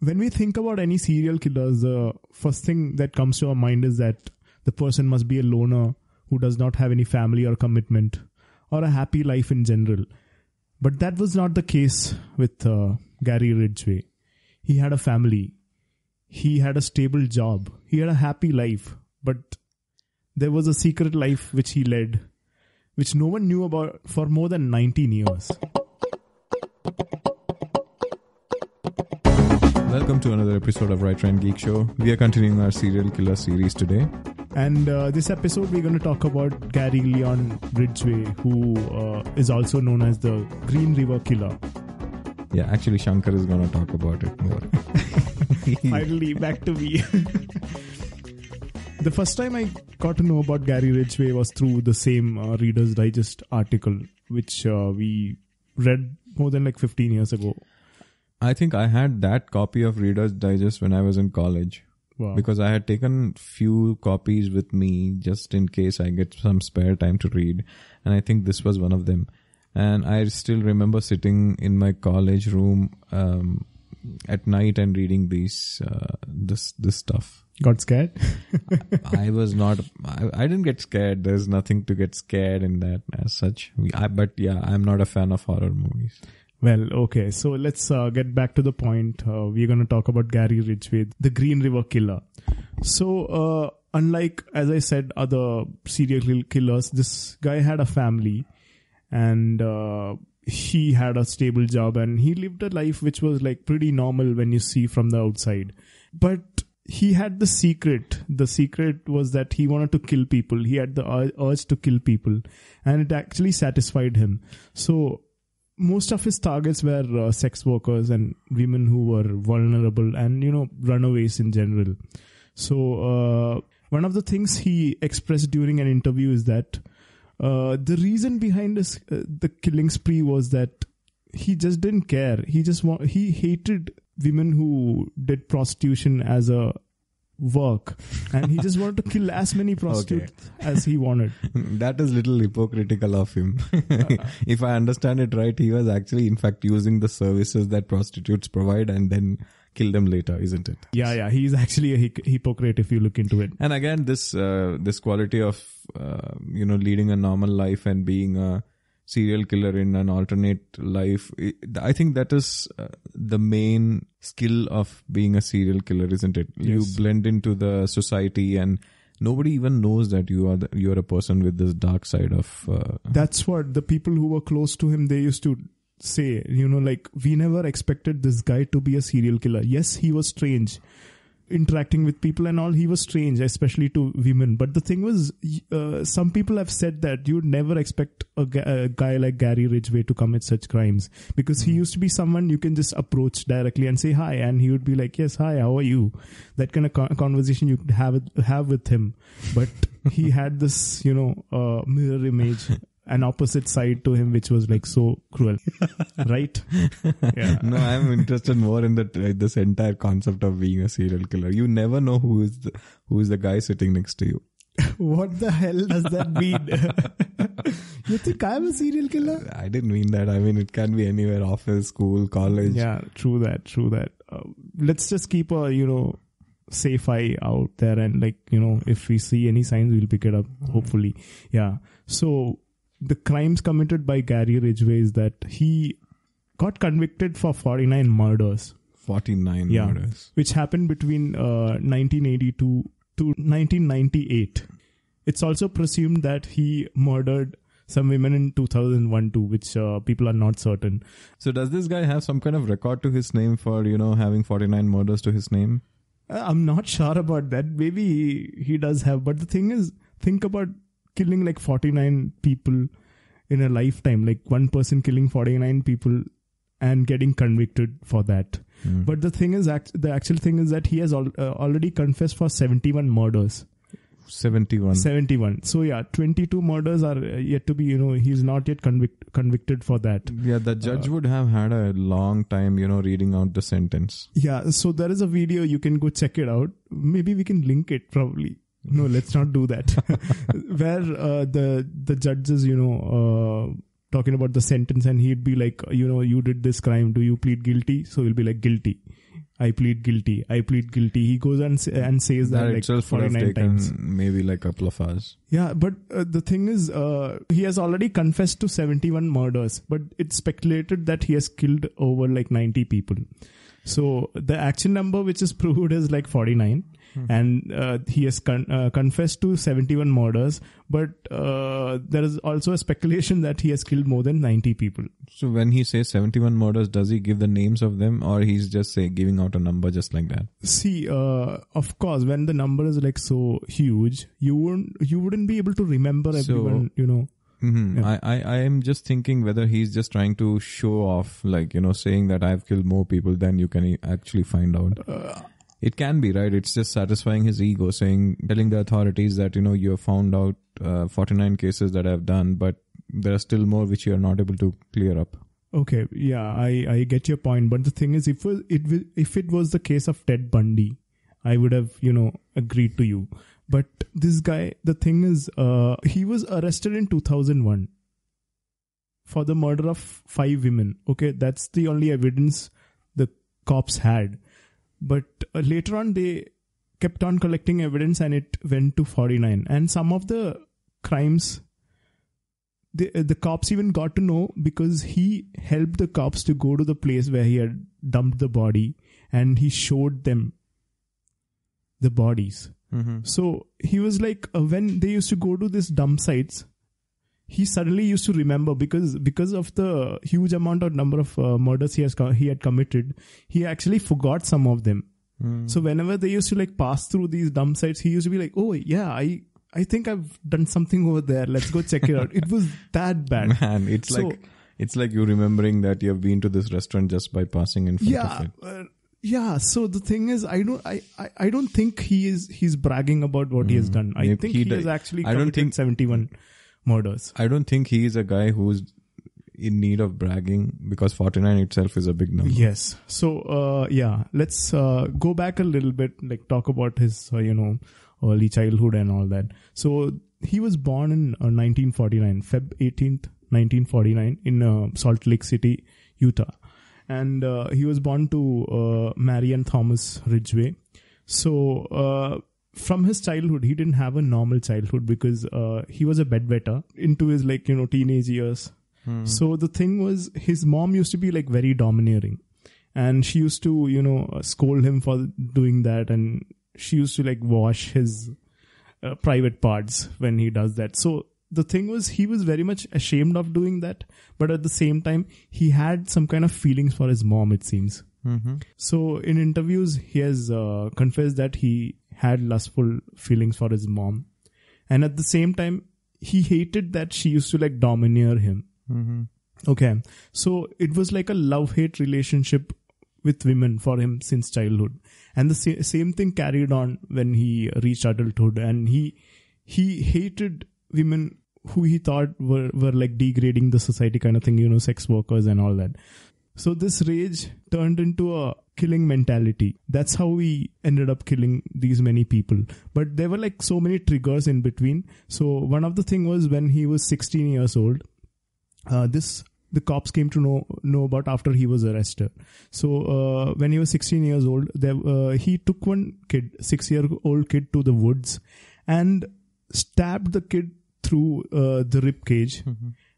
when we think about any serial killers, the first thing that comes to our mind is that the person must be a loner who does not have any family or commitment or a happy life in general. But that was not the case with uh, Gary Ridgway. He had a family, he had a stable job, he had a happy life, but there was a secret life which he led, which no one knew about for more than 19 years. To another episode of Right Trend Geek Show. We are continuing our serial killer series today. And uh, this episode, we're going to talk about Gary Leon Ridgway, who uh, is also known as the Green River Killer. Yeah, actually, Shankar is going to talk about it more. Finally, back to me. the first time I got to know about Gary Ridgway was through the same uh, Reader's Digest article, which uh, we read more than like 15 years ago. I think I had that copy of Reader's Digest when I was in college. Wow. Because I had taken few copies with me just in case I get some spare time to read. And I think this was one of them. And I still remember sitting in my college room um, at night and reading these uh, this this stuff. Got scared? I was not. I, I didn't get scared. There's nothing to get scared in that as such. We, I, but yeah, I'm not a fan of horror movies. Well, okay. So let's uh, get back to the point. Uh, we're going to talk about Gary Ridgway, the Green River Killer. So, uh, unlike, as I said, other serial killers, this guy had a family and uh, he had a stable job and he lived a life which was like pretty normal when you see from the outside. But he had the secret. The secret was that he wanted to kill people. He had the urge to kill people and it actually satisfied him. So, most of his targets were uh, sex workers and women who were vulnerable and you know runaways in general. So uh, one of the things he expressed during an interview is that uh, the reason behind his uh, the killing spree was that he just didn't care. He just wa- he hated women who did prostitution as a work. And he just wanted to kill as many prostitutes as he wanted. That is little hypocritical of him. if I understand it right, he was actually, in fact, using the services that prostitutes provide and then kill them later, isn't it? yeah yeah. He's actually a hi- hypocrite if you look into it. And again, this uh, this quality of uh, you know leading a normal life and being a serial killer in an alternate life, i think that is uh, the main skill of being a serial killer, isn't it? Yes. You blend into the society and. Nobody even knows that you are the, you are a person with this dark side of uh, that's what the people who were close to him they used to say you know like we never expected this guy to be a serial killer yes he was strange interacting with people and all he was strange especially to women. But the thing was uh, some people have said that you'd never expect a, gu- a guy like gary ridgway to commit such crimes. Because he used to be someone you can just approach directly and say hi and he would be like yes hi how are you? That kind of con- conversation you could have with, have with him. But he had this you know uh, mirror image an opposite side to him which was like so cruel right yeah no, I'm interested more in the uh, this entire concept of being a serial killer. You never know who is the, who is the guy sitting next to you. what the hell does that mean you think i'm a serial killer I didn't mean that. I mean it can be anywhere: office, school, college. yeah true that true that uh, let's just keep a you know safe eye out there and like you know if we see any signs we'll pick it up hopefully yeah so the crimes committed by gary ridgway is that he got convicted for 49 murders Forty nine Yeah. murders. which happened between uh, 1982 to 1998. It's also presumed that he murdered some women in 2001 too, which uh, people are not certain. So does this guy have some kind of record to his name for you know having forty nine murders to his name? Uh, I'm not sure about that. Maybe he, he does have, but the thing is, think about killing like 49 people in a lifetime, like one person killing 49 people and getting convicted for that. Hmm. But the thing is, act- the actual thing is that he has al- uh, already confessed for 71 murders. seventy one. 71 so yeah 22 murders are uh, yet to be you know he's not yet convict, convicted for that Yeah, the judge Uh, would have had a long time, you know, reading out the sentence. yeah so there is a video you can go check it out maybe we can link it probably no let's not do that where uh, the the judges you know uh, talking about the sentence and he'd be like you know you did this crime do you plead guilty so he'll be like guilty I plead guilty. I plead guilty. He goes and and says that, That like itself would have 49 taken times. maybe like a couple of hours. Yeah, but uh, the thing is, uh, he has already confessed to 71 murders, but it's speculated that he has killed over like 90 people. So the actual number which is proved is like 49, and uh, he has con- uh, confessed to 71 murders, but uh, there is also a speculation that he has killed more than 90 people. So when he says 71 murders, does he give the names of them or he's just say giving out a number just like that? See, uh, of course, when the number is like so huge, you wouldn't you wouldn't be able to remember So- everyone. You know. hmm Yeah. I, I, I am just thinking whether he's just trying to show off, like, you know, saying that I've killed more people than you can actually find out. Uh, It can be, right? It's just satisfying his ego, saying, telling the authorities that, you know, you have found out uh, 49 cases that I've done, but there are still more which you are not able to clear up. Okay, yeah, I, I get your point, but the thing is, if it, if it was the case of Ted Bundy, I would have you know agreed to you. But this guy, the thing is, uh, he was arrested in two thousand one for the murder of five women. Okay, that's the only evidence the cops had. But uh, later on, they kept on collecting evidence, and it went to forty nine. And some of the crimes the the cops even got to know because he helped the cops to go to the place where he had dumped the body and he showed them the bodies Mm-hmm. so he was like uh, when they used to go to this dump sites he suddenly used to remember because because of the huge amount of number of uh, murders he has co- he had committed he actually forgot some of them Mm. so whenever they used to like pass through these dump sites, he used to be like, "Oh yeah, I I think I've done something over there. Let's go check it out." It was that bad. Man, it's So- like it's like you remembering that you have been to this restaurant just by passing in front of it. uh, yeah. So the thing is, I don't I, I I don't think he is he's bragging about what he has done. I Maybe think he he, d- has actually I don't think- seventy one murders. I don't think he is a guy who's in need of bragging because 49 itself is a big number. Yes. So, uh, yeah, let's uh, go back a little bit, like talk about his, uh, you know, early childhood and all that. So, he was born in uh, 1949, Feb 18th, 1949, in uh, Salt Lake City, Utah. And uh, he was born to uh, Mary and Thomas Ridgway. So, uh, from his childhood, he didn't have a normal childhood because uh, he was a bedwetter into his, like, you know, teenage years. So the thing was, his mom used to be like very domineering, and she used to, you know, uh, scold him for doing that, and she used to like wash his uh, private parts when he does that. So the thing was, he was very much ashamed of doing that, but at the same time, he had some kind of feelings for his mom. It seems. Mm-hmm. So in interviews, he has uh, confessed that he had lustful feelings for his mom, and at the same time, he hated that she used to like domineer him. Mm-hmm. Okay. So it was like a love hate relationship with women for him since childhood. And the sa- same thing carried on when he reached adulthood and he he hated women who he thought were were like degrading the society kind of thing, you know, sex workers and all that. So this rage turned into a killing mentality. That's how we ended up killing these many people. But there were like so many triggers in between. So one of the thing was when he was 16 years old, uh, this the cops came to know know about after he was arrested. So uh, when he was 16 years old, there, uh, he took one kid, six year old kid, to the woods and stabbed the kid through uh, the rib cage,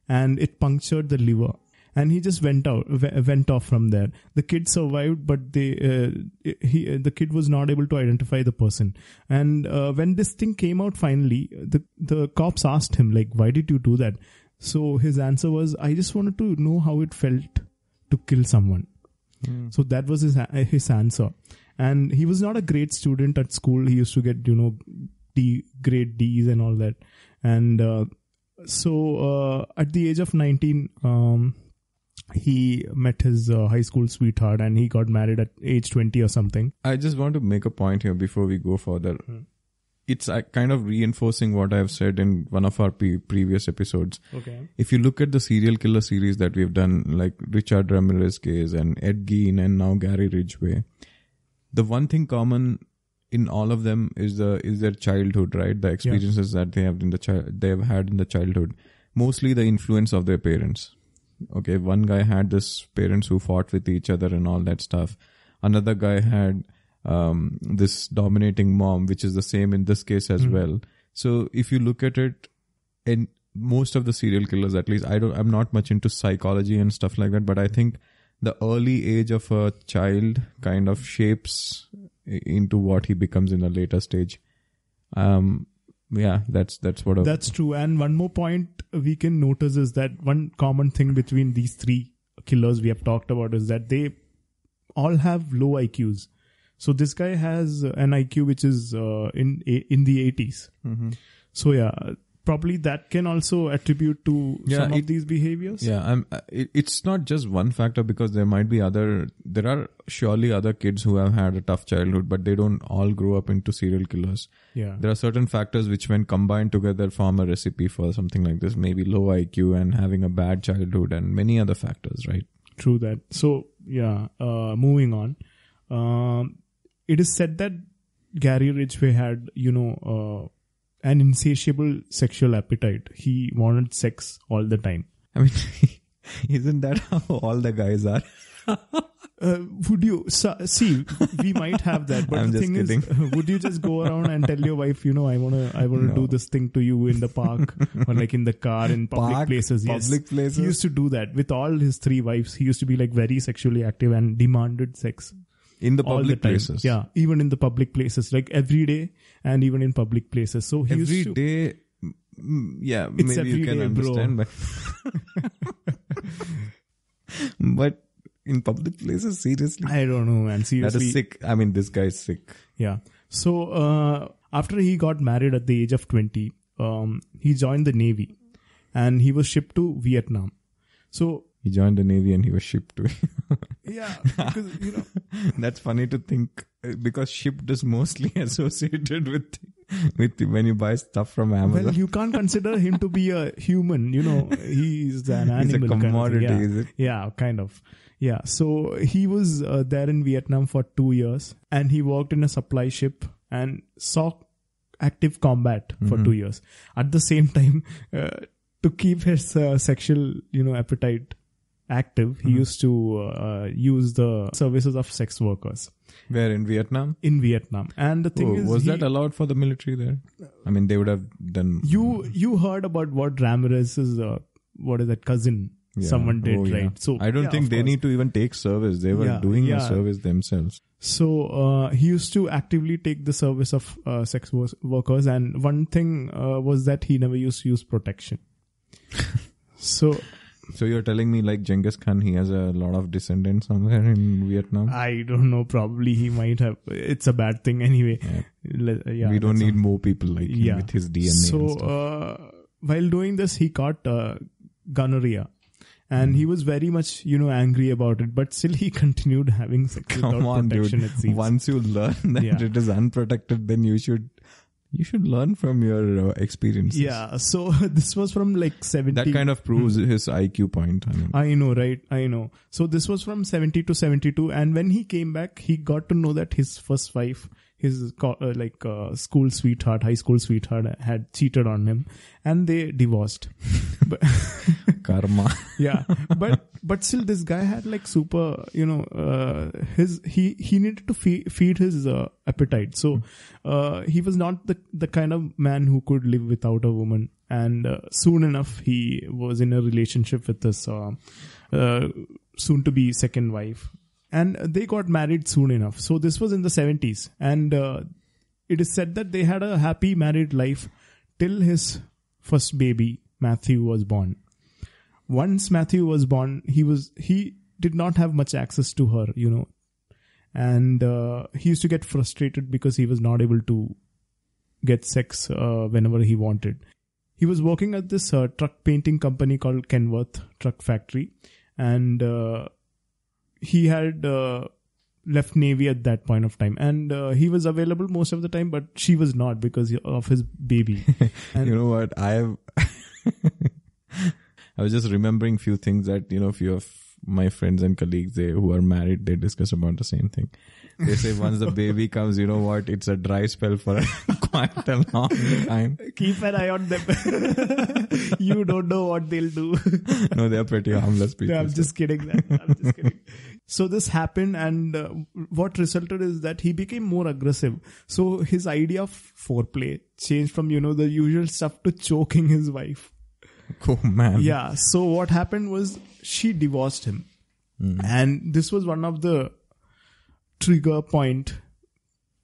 and it punctured the liver. And he just went out, went off from there. The kid survived, but they, uh, he, the kid was not able to identify the person. And uh, when this thing came out finally, the the cops asked him like, "Why did you do that?" So his answer was, I just wanted to know how it felt to kill someone. So that was his his answer. And he was not a great student at school. He used to get you know D grade D's and all that. And uh, so uh, at the age of nineteen, um, he met his uh, high school sweetheart, and he got married at age twenty or something. I just want to make a point here before we go further. It's uh, kind of reinforcing what I've said in one of our pre- previous episodes. Okay. If you look at the serial killer series that we've done, like Richard Ramirez case and Ed Gein and now Gary Ridgway, the one thing common in all of them is the is their childhood, right? The experiences that they have in the child they have had in the childhood. Mostly the influence of their parents. Okay, one guy had this parents who fought with each other and all that stuff. another guy had um, this dominating mom, which is the same in this case as Mhm. well. So if you look at it, in most of the serial killers, at least I don't, I'm not much into psychology and stuff like that, but I think the early age of a child kind of shapes into what he becomes in a later stage. Um, yeah, that's that's what. A, That's true. And one more point we can notice is that one common thing between these three killers we have talked about is that they all have low IQs. So this guy has an IQ which is uh, in in the 80s. Mhm. So yeah, probably that can also attribute to Yeah, some of these behaviors. Yeah, I'm. uh, It, it's not just one factor because there might be other. There are surely other kids who have had a tough childhood, but they don't all grow up into serial killers. Yeah. There are certain factors which, when combined together, form a recipe for something like this. Maybe low IQ and having a bad childhood, and many other factors. Right? True that. So yeah, uh, moving on. Um, it is said that Gary Ridgway had, you know, uh, an insatiable sexual appetite. He wanted sex all the time. I mean, isn't that how all the guys are? Uh, would you so, see? We might have that, but I'm the thing is, would you just go around and tell your wife, you know, I wanna, I wanna No. do this thing to you in the park or like in the car in public Park, places? Yes. public places? He used to do that with all his three wives. He used to be like very sexually active and demanded sex. In the public the places. Yeah, even in the public places, like every day, and even in public places. So he Every used to, day. Yeah, It's maybe you can day, bro. understand, but but in public places, seriously, I don't know, man. that Seriously, is sick. I mean, this guy's sick. yeah. So uh, after he got married at the age of twenty, um, he joined the navy, and he was shipped to Vietnam. So He joined the navy and he was shipped to. yeah, because you know, That's funny to think uh, because shipped is mostly associated with with when you buy stuff from Amazon. well, you can't consider him to be a human. You know, he's an animal. He's a animal. kind of commodity, yeah. is it? Yeah, kind of. Yeah. So he was uh, there in Vietnam for two years and he worked in a supply ship and saw active combat for Mhm. two years. At the same time, uh, to keep his uh, sexual, you know, appetite active, he Mhm. used to uh, use the services of sex workers Where in Vietnam? in Vietnam. And the thing Oh, is, was he- that allowed for the military there? I mean, they would have done. you you heard about what Ramirez's uh, what is that cousin Yeah. someone did Oh, yeah. right? So I don't yeah, think they course. need to even take service. They were doing the service themselves. So uh, he used to actively take the service of uh, sex wo- workers, and one thing uh, was that he never used to use protection. so So you're telling me, like Genghis Khan, he has a lot of descendants somewhere in Vietnam? I don't know. Probably he might have. It's a bad thing anyway. Yeah. Yeah, we don't need more people like him Yeah. with his DNA. So uh, while doing this, he caught uh, gonorrhea. Hmm. And he was very much, you know, angry about it, but still he continued having sex Come without on, protection. dude. Once you learn that Yeah. it is unprotected, then you should you should learn from your uh, experiences. yeah. So this was from like seventy. that kind of proves his IQ point. I mean, I know, right? I know. So this was from 70 to 72. And when he came back, he got to know that his first wife, his uh, like uh, school sweetheart, high school sweetheart had cheated on him and they divorced. but, karma. yeah. But, but still this guy had like super, you know, uh, his, he, he needed to feed, feed his uh, appetite. So, uh, he was not the, the kind of man who could live without a woman. And uh, soon enough, he was in a relationship with this soon to be second wife. And they got married soon enough. So this was in the 70s. And uh, it is said that they had a happy married life till his first baby, Matthew, was born. Once Matthew was born, he was, he did not have much access to her, you know. And uh, he used to get frustrated because he was not able to get sex uh, whenever he wanted. He was working at this uh, truck painting company called Kenworth Truck Factory, and uh, he had uh, left Navy at that point of time, and uh, he was available most of the time, but she was not because of his baby. And you know what? I have. I was just remembering few things that you know, a few of my friends and colleagues they who are married they discuss about the same thing. They say once the baby comes, you know what? It's a dry spell for quite a long time. Keep an eye on them. you don't know what they'll do. No, they are pretty harmless people. No, I'm just kidding. I'm just kidding. So this happened, and uh, what resulted is that he became more aggressive. So his idea of foreplay changed from you know the usual stuff to choking his wife. oh man. Yeah. So what happened was she divorced him, and this was one of the trigger point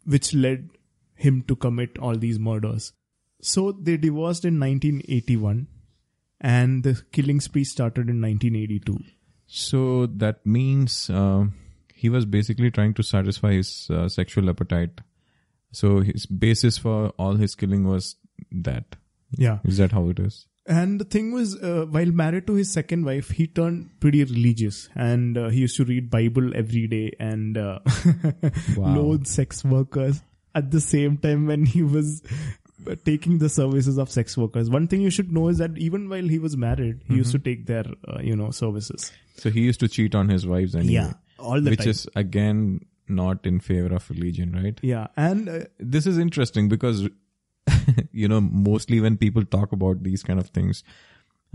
which led him to commit all these murders. So they divorced in 1981, and the killing spree started in 1982. So that means uh, he was basically trying to satisfy his uh, sexual appetite. So his basis for all his killing was that. Yeah. Is that how it is? And the thing was, uh, while married to his second wife, he turned pretty religious, and uh, he used to read Bible every day and uh, Wow. loathe sex workers. At the same time, when he was taking the services of sex workers, one thing you should know is that even while he was married, he used to take their, uh, you know, services. So he used to cheat on his wives anyway. Yeah, all the which time. is again not in favor of religion, right? yeah, and uh, This is interesting because you know mostly when people talk about these kind of things,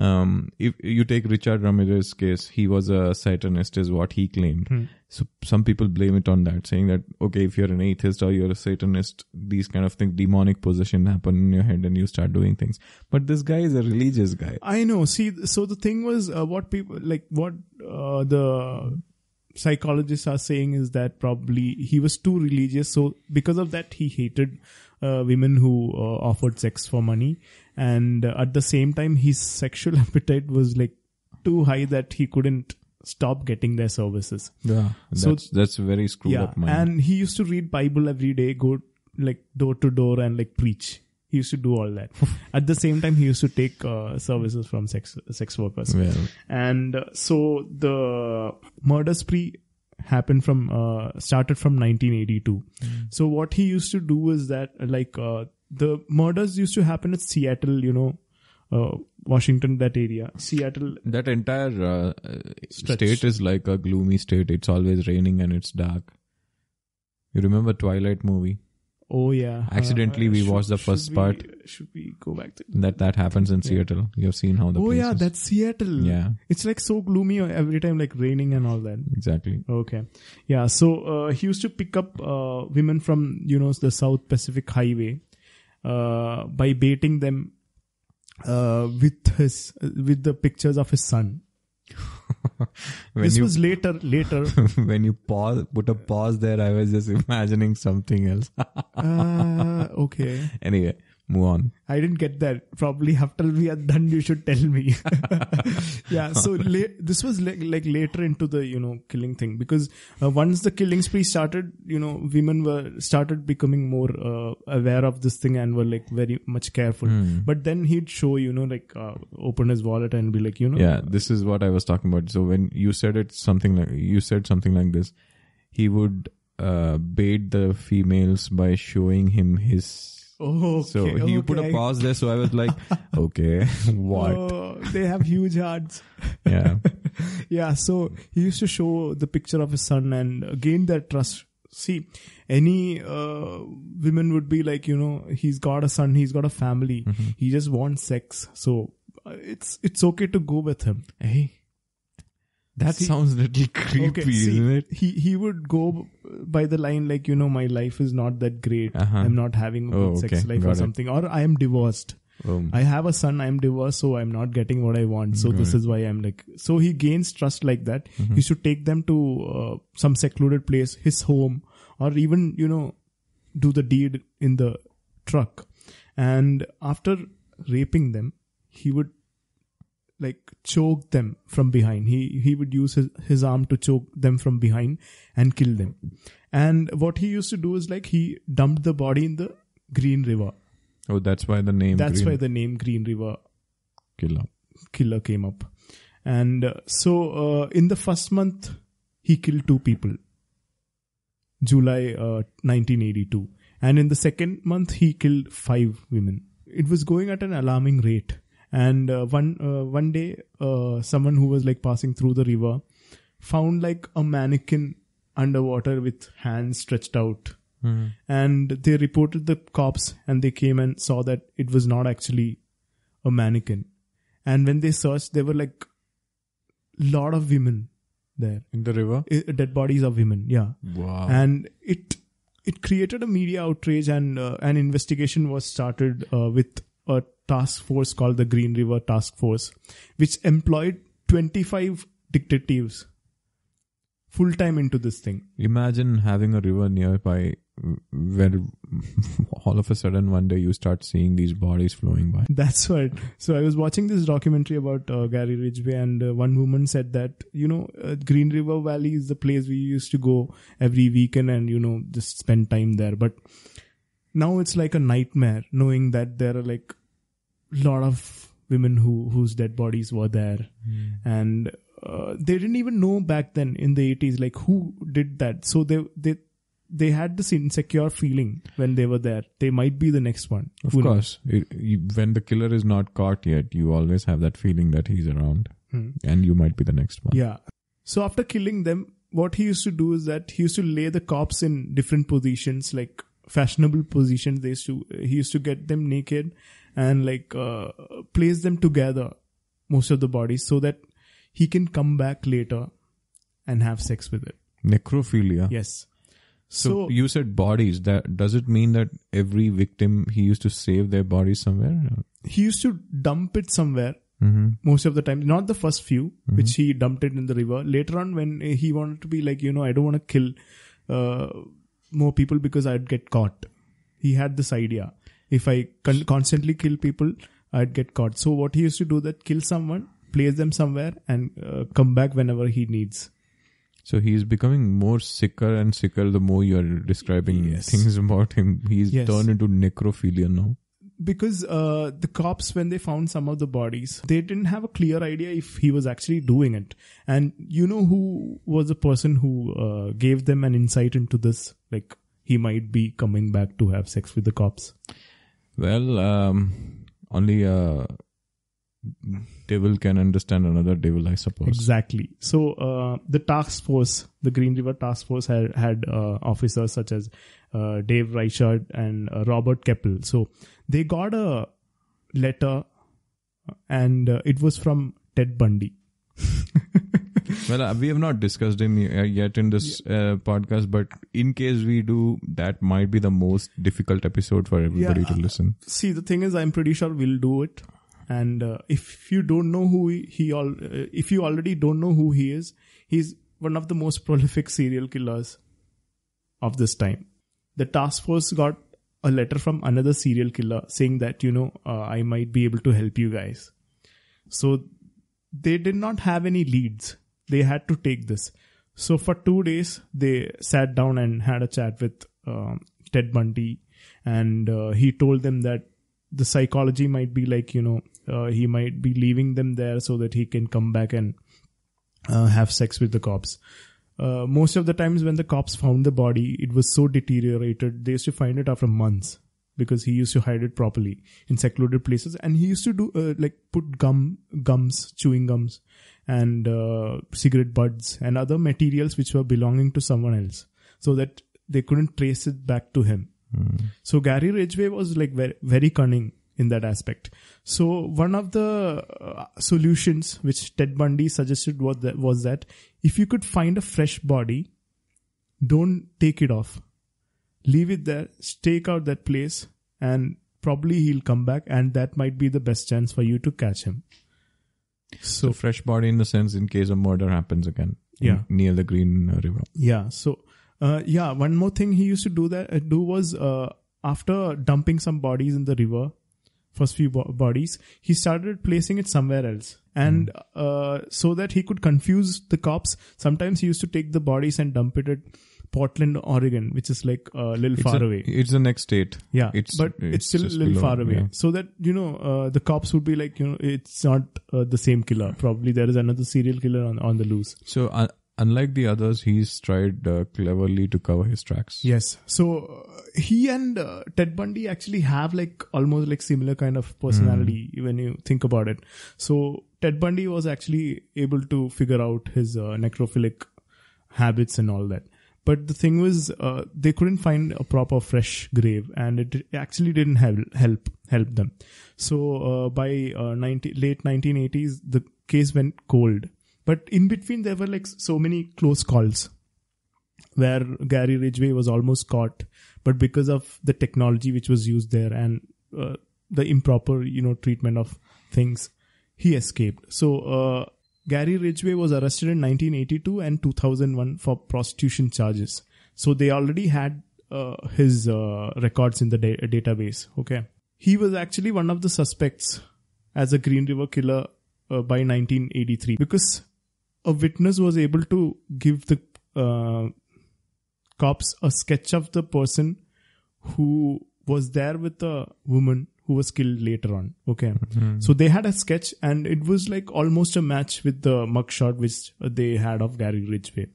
um, if you take Richard Ramirez's case, he was a Satanist, is what he claimed. Hmm. So some people blame it on that, saying that okay, if you're an atheist or you're a Satanist, these kind of things, demonic possession happen in your head and you start doing things. But this guy is a religious guy. I know. See, so the thing was, uh, what people like, what uh, the psychologists are saying is that probably he was too religious. So because of that, he hated uh, women who uh, offered sex for money, and uh, at the same time, his sexual appetite was like too high that he couldn't stop getting their services. Yeah, So- that's a very screwed yeah, up mind. and he used to read Bible every day, go like door to door and like preach. He used to do all that. At the same time, he used to take uh, services from sex sex workers. well, And uh, so the murder spree happened from uh, started from 1982. So what he used to do was that like uh, the murders used to happen at Seattle, you know, uh, Washington, that area. Seattle. that entire uh, uh, state is like a gloomy state. It's always raining and it's dark. You remember Twilight movie? Oh yeah. Accidentally, we watched the first should part. Should we go back to? That that happens in Seattle. You have seen how the oh yeah, is. that's Seattle. Yeah. It's like so gloomy every time, like raining and all that. exactly. Okay. Yeah. So uh, he used to pick up uh, women from you know the South Pacific Highway uh, by baiting them uh, with his with the pictures of his son. When this you was later. Later. when you pause, put a pause there. I was just imagining something else. uh, okay. anyway, move on. I didn't get that. Probably after we are done, you should tell me. yeah. So la- this was like, like later into the you know killing thing because uh, once the killing spree started, you know, women were started becoming more uh, aware of this thing and were like very much careful. Hmm. But then he'd show you know like uh, open his wallet and be like you know Yeah, this is what I was talking about. So when you said it something like you said something like this, he would uh, bait the females by showing him his. Oh, okay, so you put a pause there. So I was like, okay, what? Oh, they have huge hearts. Yeah, yeah, so he used to show the picture of his son and gain their trust. See, any uh, women would be like, you know, he's got a son, he's got a family, Mm-hmm. he just wants sex, so uh, it's it's okay to go with him. hey, that See- sounds a little creepy, see, isn't it? He he would go by the line like, you know, my life is not that great. Uh-huh. I'm not having a Oh, good sex life got or it. something, or I am divorced. Um, I have a son, I'm divorced, so I'm not getting what I want. So this is why I'm like, so he gains trust like that. Mm-hmm. He should take them to uh, some secluded place, his home, or even, you know, do the deed in the truck. And after raping them, he would like choke them from behind. He, he would use his, his arm to choke them from behind and kill them. And what he used to do is like he dumped the body in the Green River. oh, that's why the name. That's Green why the name Green River Killer. killer came up. And uh, so uh, in the first month, he killed two people. July uh, 1982. And in the second month, he killed five women. It was going at an alarming rate. And uh, one uh, one day, uh, someone who was like passing through the river found like a mannequin underwater with hands stretched out. And they reported the cops and they came and saw that it was not actually a mannequin. And when they searched there were like lot of women there. In the river? I- dead bodies of women yeah. Wow. and it it created a media outrage and uh, an investigation was started uh, with a task force called the green river task force which employed 25 detectives full time into this thing Imagine having a river nearby where all of a sudden one day you start seeing these bodies flowing by. That's right. So I was watching this documentary about uh, Gary Ridgway, and uh, one woman said that you know uh, Green River Valley is the place we used to go every weekend and you know just spend time there. But now it's like a nightmare knowing that there are like lot of women who whose dead bodies were there, and uh, they didn't even know back then in the 80s like who did that. So they they they had this insecure feeling when they were there. They might be the next one. Of Who course, it, when the killer is not caught yet, you always have that feeling that he's around Hmm. and you might be the next one. Yeah. So after killing them, what he used to do is that he used to lay the cops in different positions, like fashionable positions. They used to he used to get them naked and like uh, place them together, most of the bodies, so that he can come back later and have sex with it. Necrophilia. Yes. So, So, you said bodies. That does it mean that every victim he used to save their bodies somewhere? he used to dump it somewhere Mm-hmm. most of the time not the first few which he dumped it in the river later on when he wanted to be like you know i don't want to kill uh, more people because i'd get caught he had this idea if i con- constantly kill people i'd get caught so what he used to do that kill someone place them somewhere and uh, come back whenever he needs So he's becoming more sicker and sicker the more you're describing Yes. things about him. He's Yes. turned into necrophilia now. Because uh, the cops when they found some of the bodies they didn't have a clear idea if he was actually doing it. And you know who was the person who uh, gave them an insight into this? Like he might be coming back to have sex with the cops. Well, um, only a devil can understand another devil, I suppose. exactly so uh, the task force the green river task force had had uh, officers such as uh, dave reichert and uh, robert keppel so they got a letter and uh, it was from ted bundy Well, uh, we have not discussed him yet in this uh, podcast, but in case we do, that might be the most difficult episode for everybody Yeah, to listen. See, the thing is, I'm pretty sure we'll do it. And uh, if you don't know who he, he all, uh, if you already don't know who he is, he's one of the most prolific serial killers of this time. The task force got a letter from another serial killer saying that you know uh, I might be able to help you guys. So they did not have any leads. They had to take this. So for two days, they sat down and had a chat with um, Ted Bundy, and uh, he told them that the psychology might be like you know uh, he might be leaving them there so that he can come back and uh, have sex with the cops. Uh, most of the times when the cops found the body, it was so deteriorated. They used to find it after months because he used to hide it properly in secluded places, and he used to do uh, like put gum, gums, chewing gums, and uh, cigarette butts and other materials which were belonging to someone else, so that they couldn't trace it back to him. So Gary Ridgway was like very, very cunning in that aspect. So one of the uh, solutions which Ted Bundy suggested was that, was that if you could find a fresh body, don't take it off. Leave it there, stake out that place, and probably he'll come back, and that might be the best chance for you to catch him. So, So fresh body in the sense in case a murder happens again. Yeah. near the Green River. Yeah. So, uh, yeah, one more thing he used to do that uh, do was uh, after dumping some bodies in the river, first few bo- bodies, he started placing it somewhere else, and uh, so that he could confuse the cops. Sometimes he used to take the bodies and dump it at Portland, Oregon, which is like a little It's far a- away. It's the next state. Yeah, It's- but it's, it's still a little below, far away. yeah. So that you know, uh, the cops would be like, you know, it's not uh, the same killer. Probably there is another serial killer on on the loose. So uh, unlike the others, he's tried uh, cleverly to cover his tracks. Yes. So uh, he and uh, Ted Bundy actually have like almost like similar kind of personality when you think about it. So Ted Bundy was actually able to figure out his uh, necrophilic habits and all that. But the thing was, uh, they couldn't find a proper fresh grave, and it actually didn't help help help them. So uh, by uh, 90, late 1980s, the case went cold. But in between, there were like so many close calls where Gary Ridgway was almost caught, but because of the technology which was used there and uh, the improper, you know, treatment of things, he escaped. So uh, Gary Ridgway was arrested in 1982 and 2001 for prostitution charges. So they already had uh, his uh, records in the da- database. Okay, he was actually one of the suspects as a Green River killer uh, by 1983 because a witness was able to give the uh, cops a sketch of the person who was there with the woman who was killed later on. Okay. So they had a sketch and it was like almost a match with the mugshot which they had of Gary Ridgway.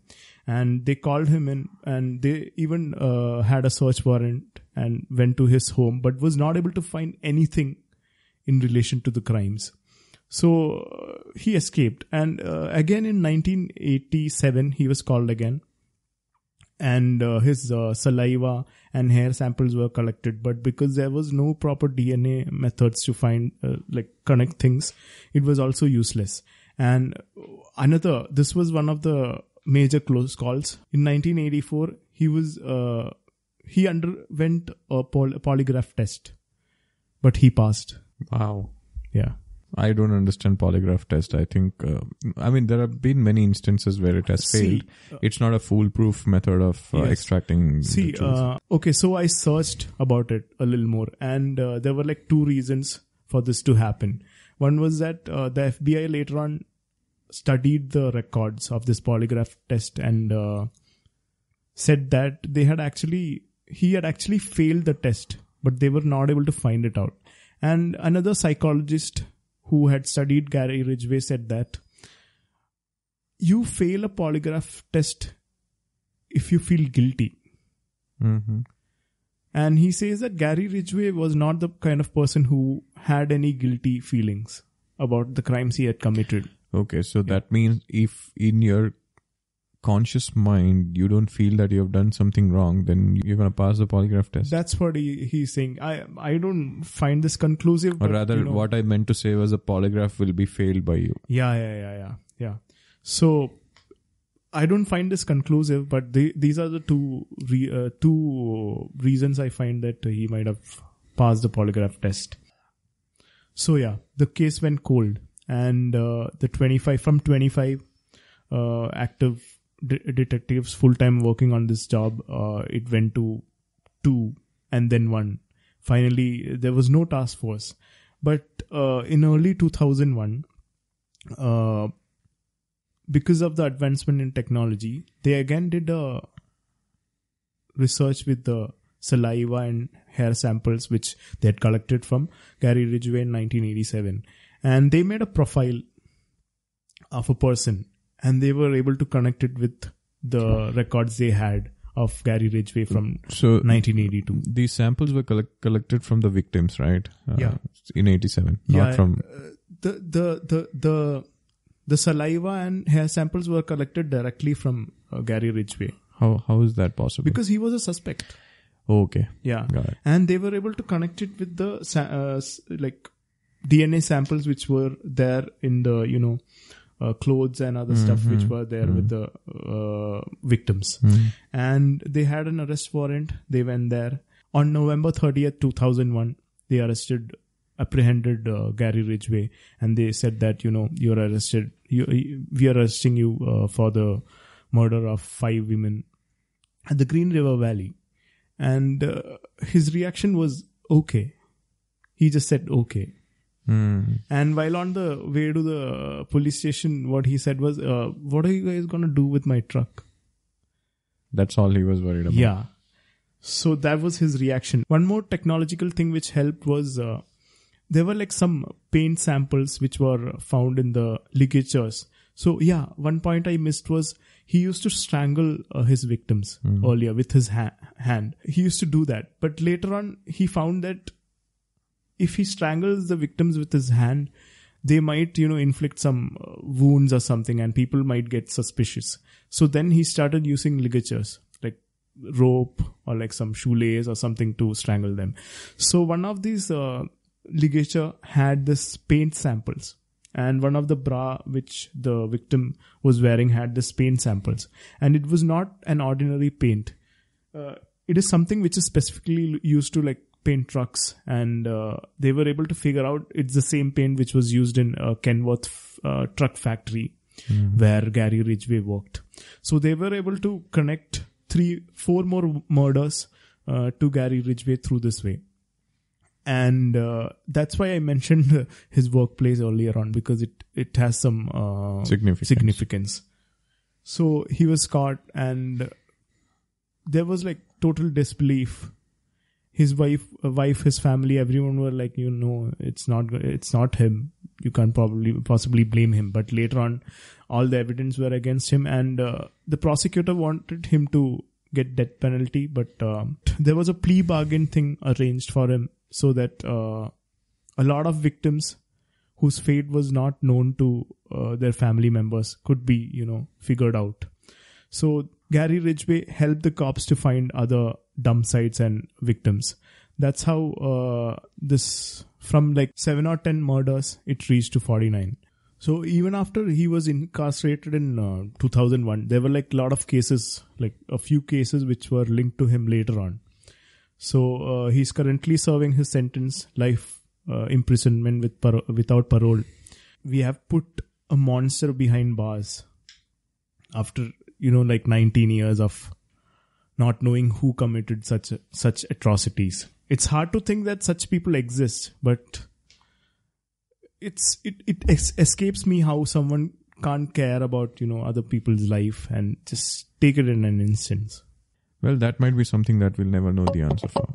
And they called him in and they even uh, had a search warrant and went to his home, but was not able to find anything in relation to the crimes. So uh, he escaped. And uh, again in 1987, he was called again. And uh, his uh, saliva and hair samples were collected. But because there was no proper dna methods to find uh, like connect things it was also useless. And another this was one of the major close calls. In 1984 he was uh, he underwent a poly- polygraph test. But he passed. Wow. yeah I don't understand polygraph test. I think, uh, I mean, there have been many instances where it has See, failed. It's not a foolproof method of uh, Yes. extracting. See, uh, okay, so I searched about it a little more, and uh, there were like two reasons for this to happen. One was that uh, the FBI later on studied the records of this polygraph test and uh, said that they had actually he had actually failed the test, but they were not able to find it out. And another psychologist who had studied Gary Ridgway said that you fail a polygraph test if you feel guilty. Mhm. And he says that Gary Ridgway was not the kind of person who had any guilty feelings about the crimes he had committed. Okay, so that means if in your conscious mind you don't feel that you have done something wrong, then you're gonna pass the polygraph test. That's what he, he's saying. I I don't find this conclusive. or but, rather, you know- what I meant to say was a polygraph will be failed by you. Yeah, yeah, yeah, yeah, yeah. So I don't find this conclusive, but the, these are the two re, uh, two reasons I find that he might have passed the polygraph test. So yeah, the case went cold, and uh, the twenty five from twenty five uh, active de- detectives full time working on this job, uh, it went to two and then one. Finally, there was no task force, but uh, in early two thousand one uh, because of the advancement in technology, they again did a research with the saliva and hair samples which they had collected from Gary Ridgway in 1987, and they made a profile of a person, and they were able to connect it with the records they had of Gary Ridgway from So 1982. these samples were collect- collected from the victims, right? Uh, Yeah. In 87, Yeah, not from. uh, the the the the the saliva and hair samples were collected directly from uh, Gary Ridgway How how is that possible? because he was a suspect. Oh, okay, Yeah, got it. and they were able to connect it with the uh, like DNA samples which were there in the you know uh, clothes and other stuff which were there with the uh, victims, and they had an arrest warrant. They went there on November thirtieth, two thousand one. They arrested, apprehended uh, Gary Ridgway, and they said that you know you're arrested. You, we are arresting you uh, for the murder of five women at the Green River Valley and uh, his reaction was okay. He just said okay. Hmm. And while on the way to the police station, what he said was, uh, "What are you guys gonna do with my truck?" That's all he was worried about. Yeah. So that was his reaction. One more technological thing which helped was uh, there were like some paint samples which were found in the ligatures. So yeah, one point I missed was he used to strangle uh, his victims earlier with his ha- hand. He used to do that, but later on he found that if he strangles the victims with his hand, they might you know inflict some uh, wounds or something, and people might get suspicious. So then he started using ligatures, like rope or like some shoelace or something to strangle them. So one of these uh, ligature had this paint samples and one of the bra which the victim was wearing had this paint samples and it was not an ordinary paint uh, it is something which is specifically used to like paint trucks and uh, they were able to figure out it's the same paint which was used in uh, kenworth uh, truck factory where gary ridgway worked so they were able to connect three four more murders uh, to gary ridgway through this way and uh, that's why I mentioned his workplace earlier on because it it has some uh, Significance. significance. So he was caught, and there was like total disbelief. His wife, uh, wife, his family, everyone were like, you know, it's not, it's not him. You can't probably possibly blame him. But later on, all the evidence were against him, and uh, the prosecutor wanted him to get death penalty, but um, there was a plea bargain thing arranged for him so that uh, a lot of victims whose fate was not known to uh, their family members could be, you know, figured out. So Gary Ridgway helped the cops to find other dump sites and victims. That's how uh, this from like seven or ten murders it reached to forty nine. So even after he was incarcerated in uh, 2001, there were like a lot of cases, like a few cases which were linked to him later on. So uh, he's currently serving his sentence, life uh, imprisonment with paro- without parole. We have put a monster behind bars after you know like 19 years of not knowing who committed such such atrocities. It's hard to think that such people exist, but it's it it es- escapes me how someone can't care about you know other people's life and just take it in an instance. Well, that might be something that we'll never know the answer for.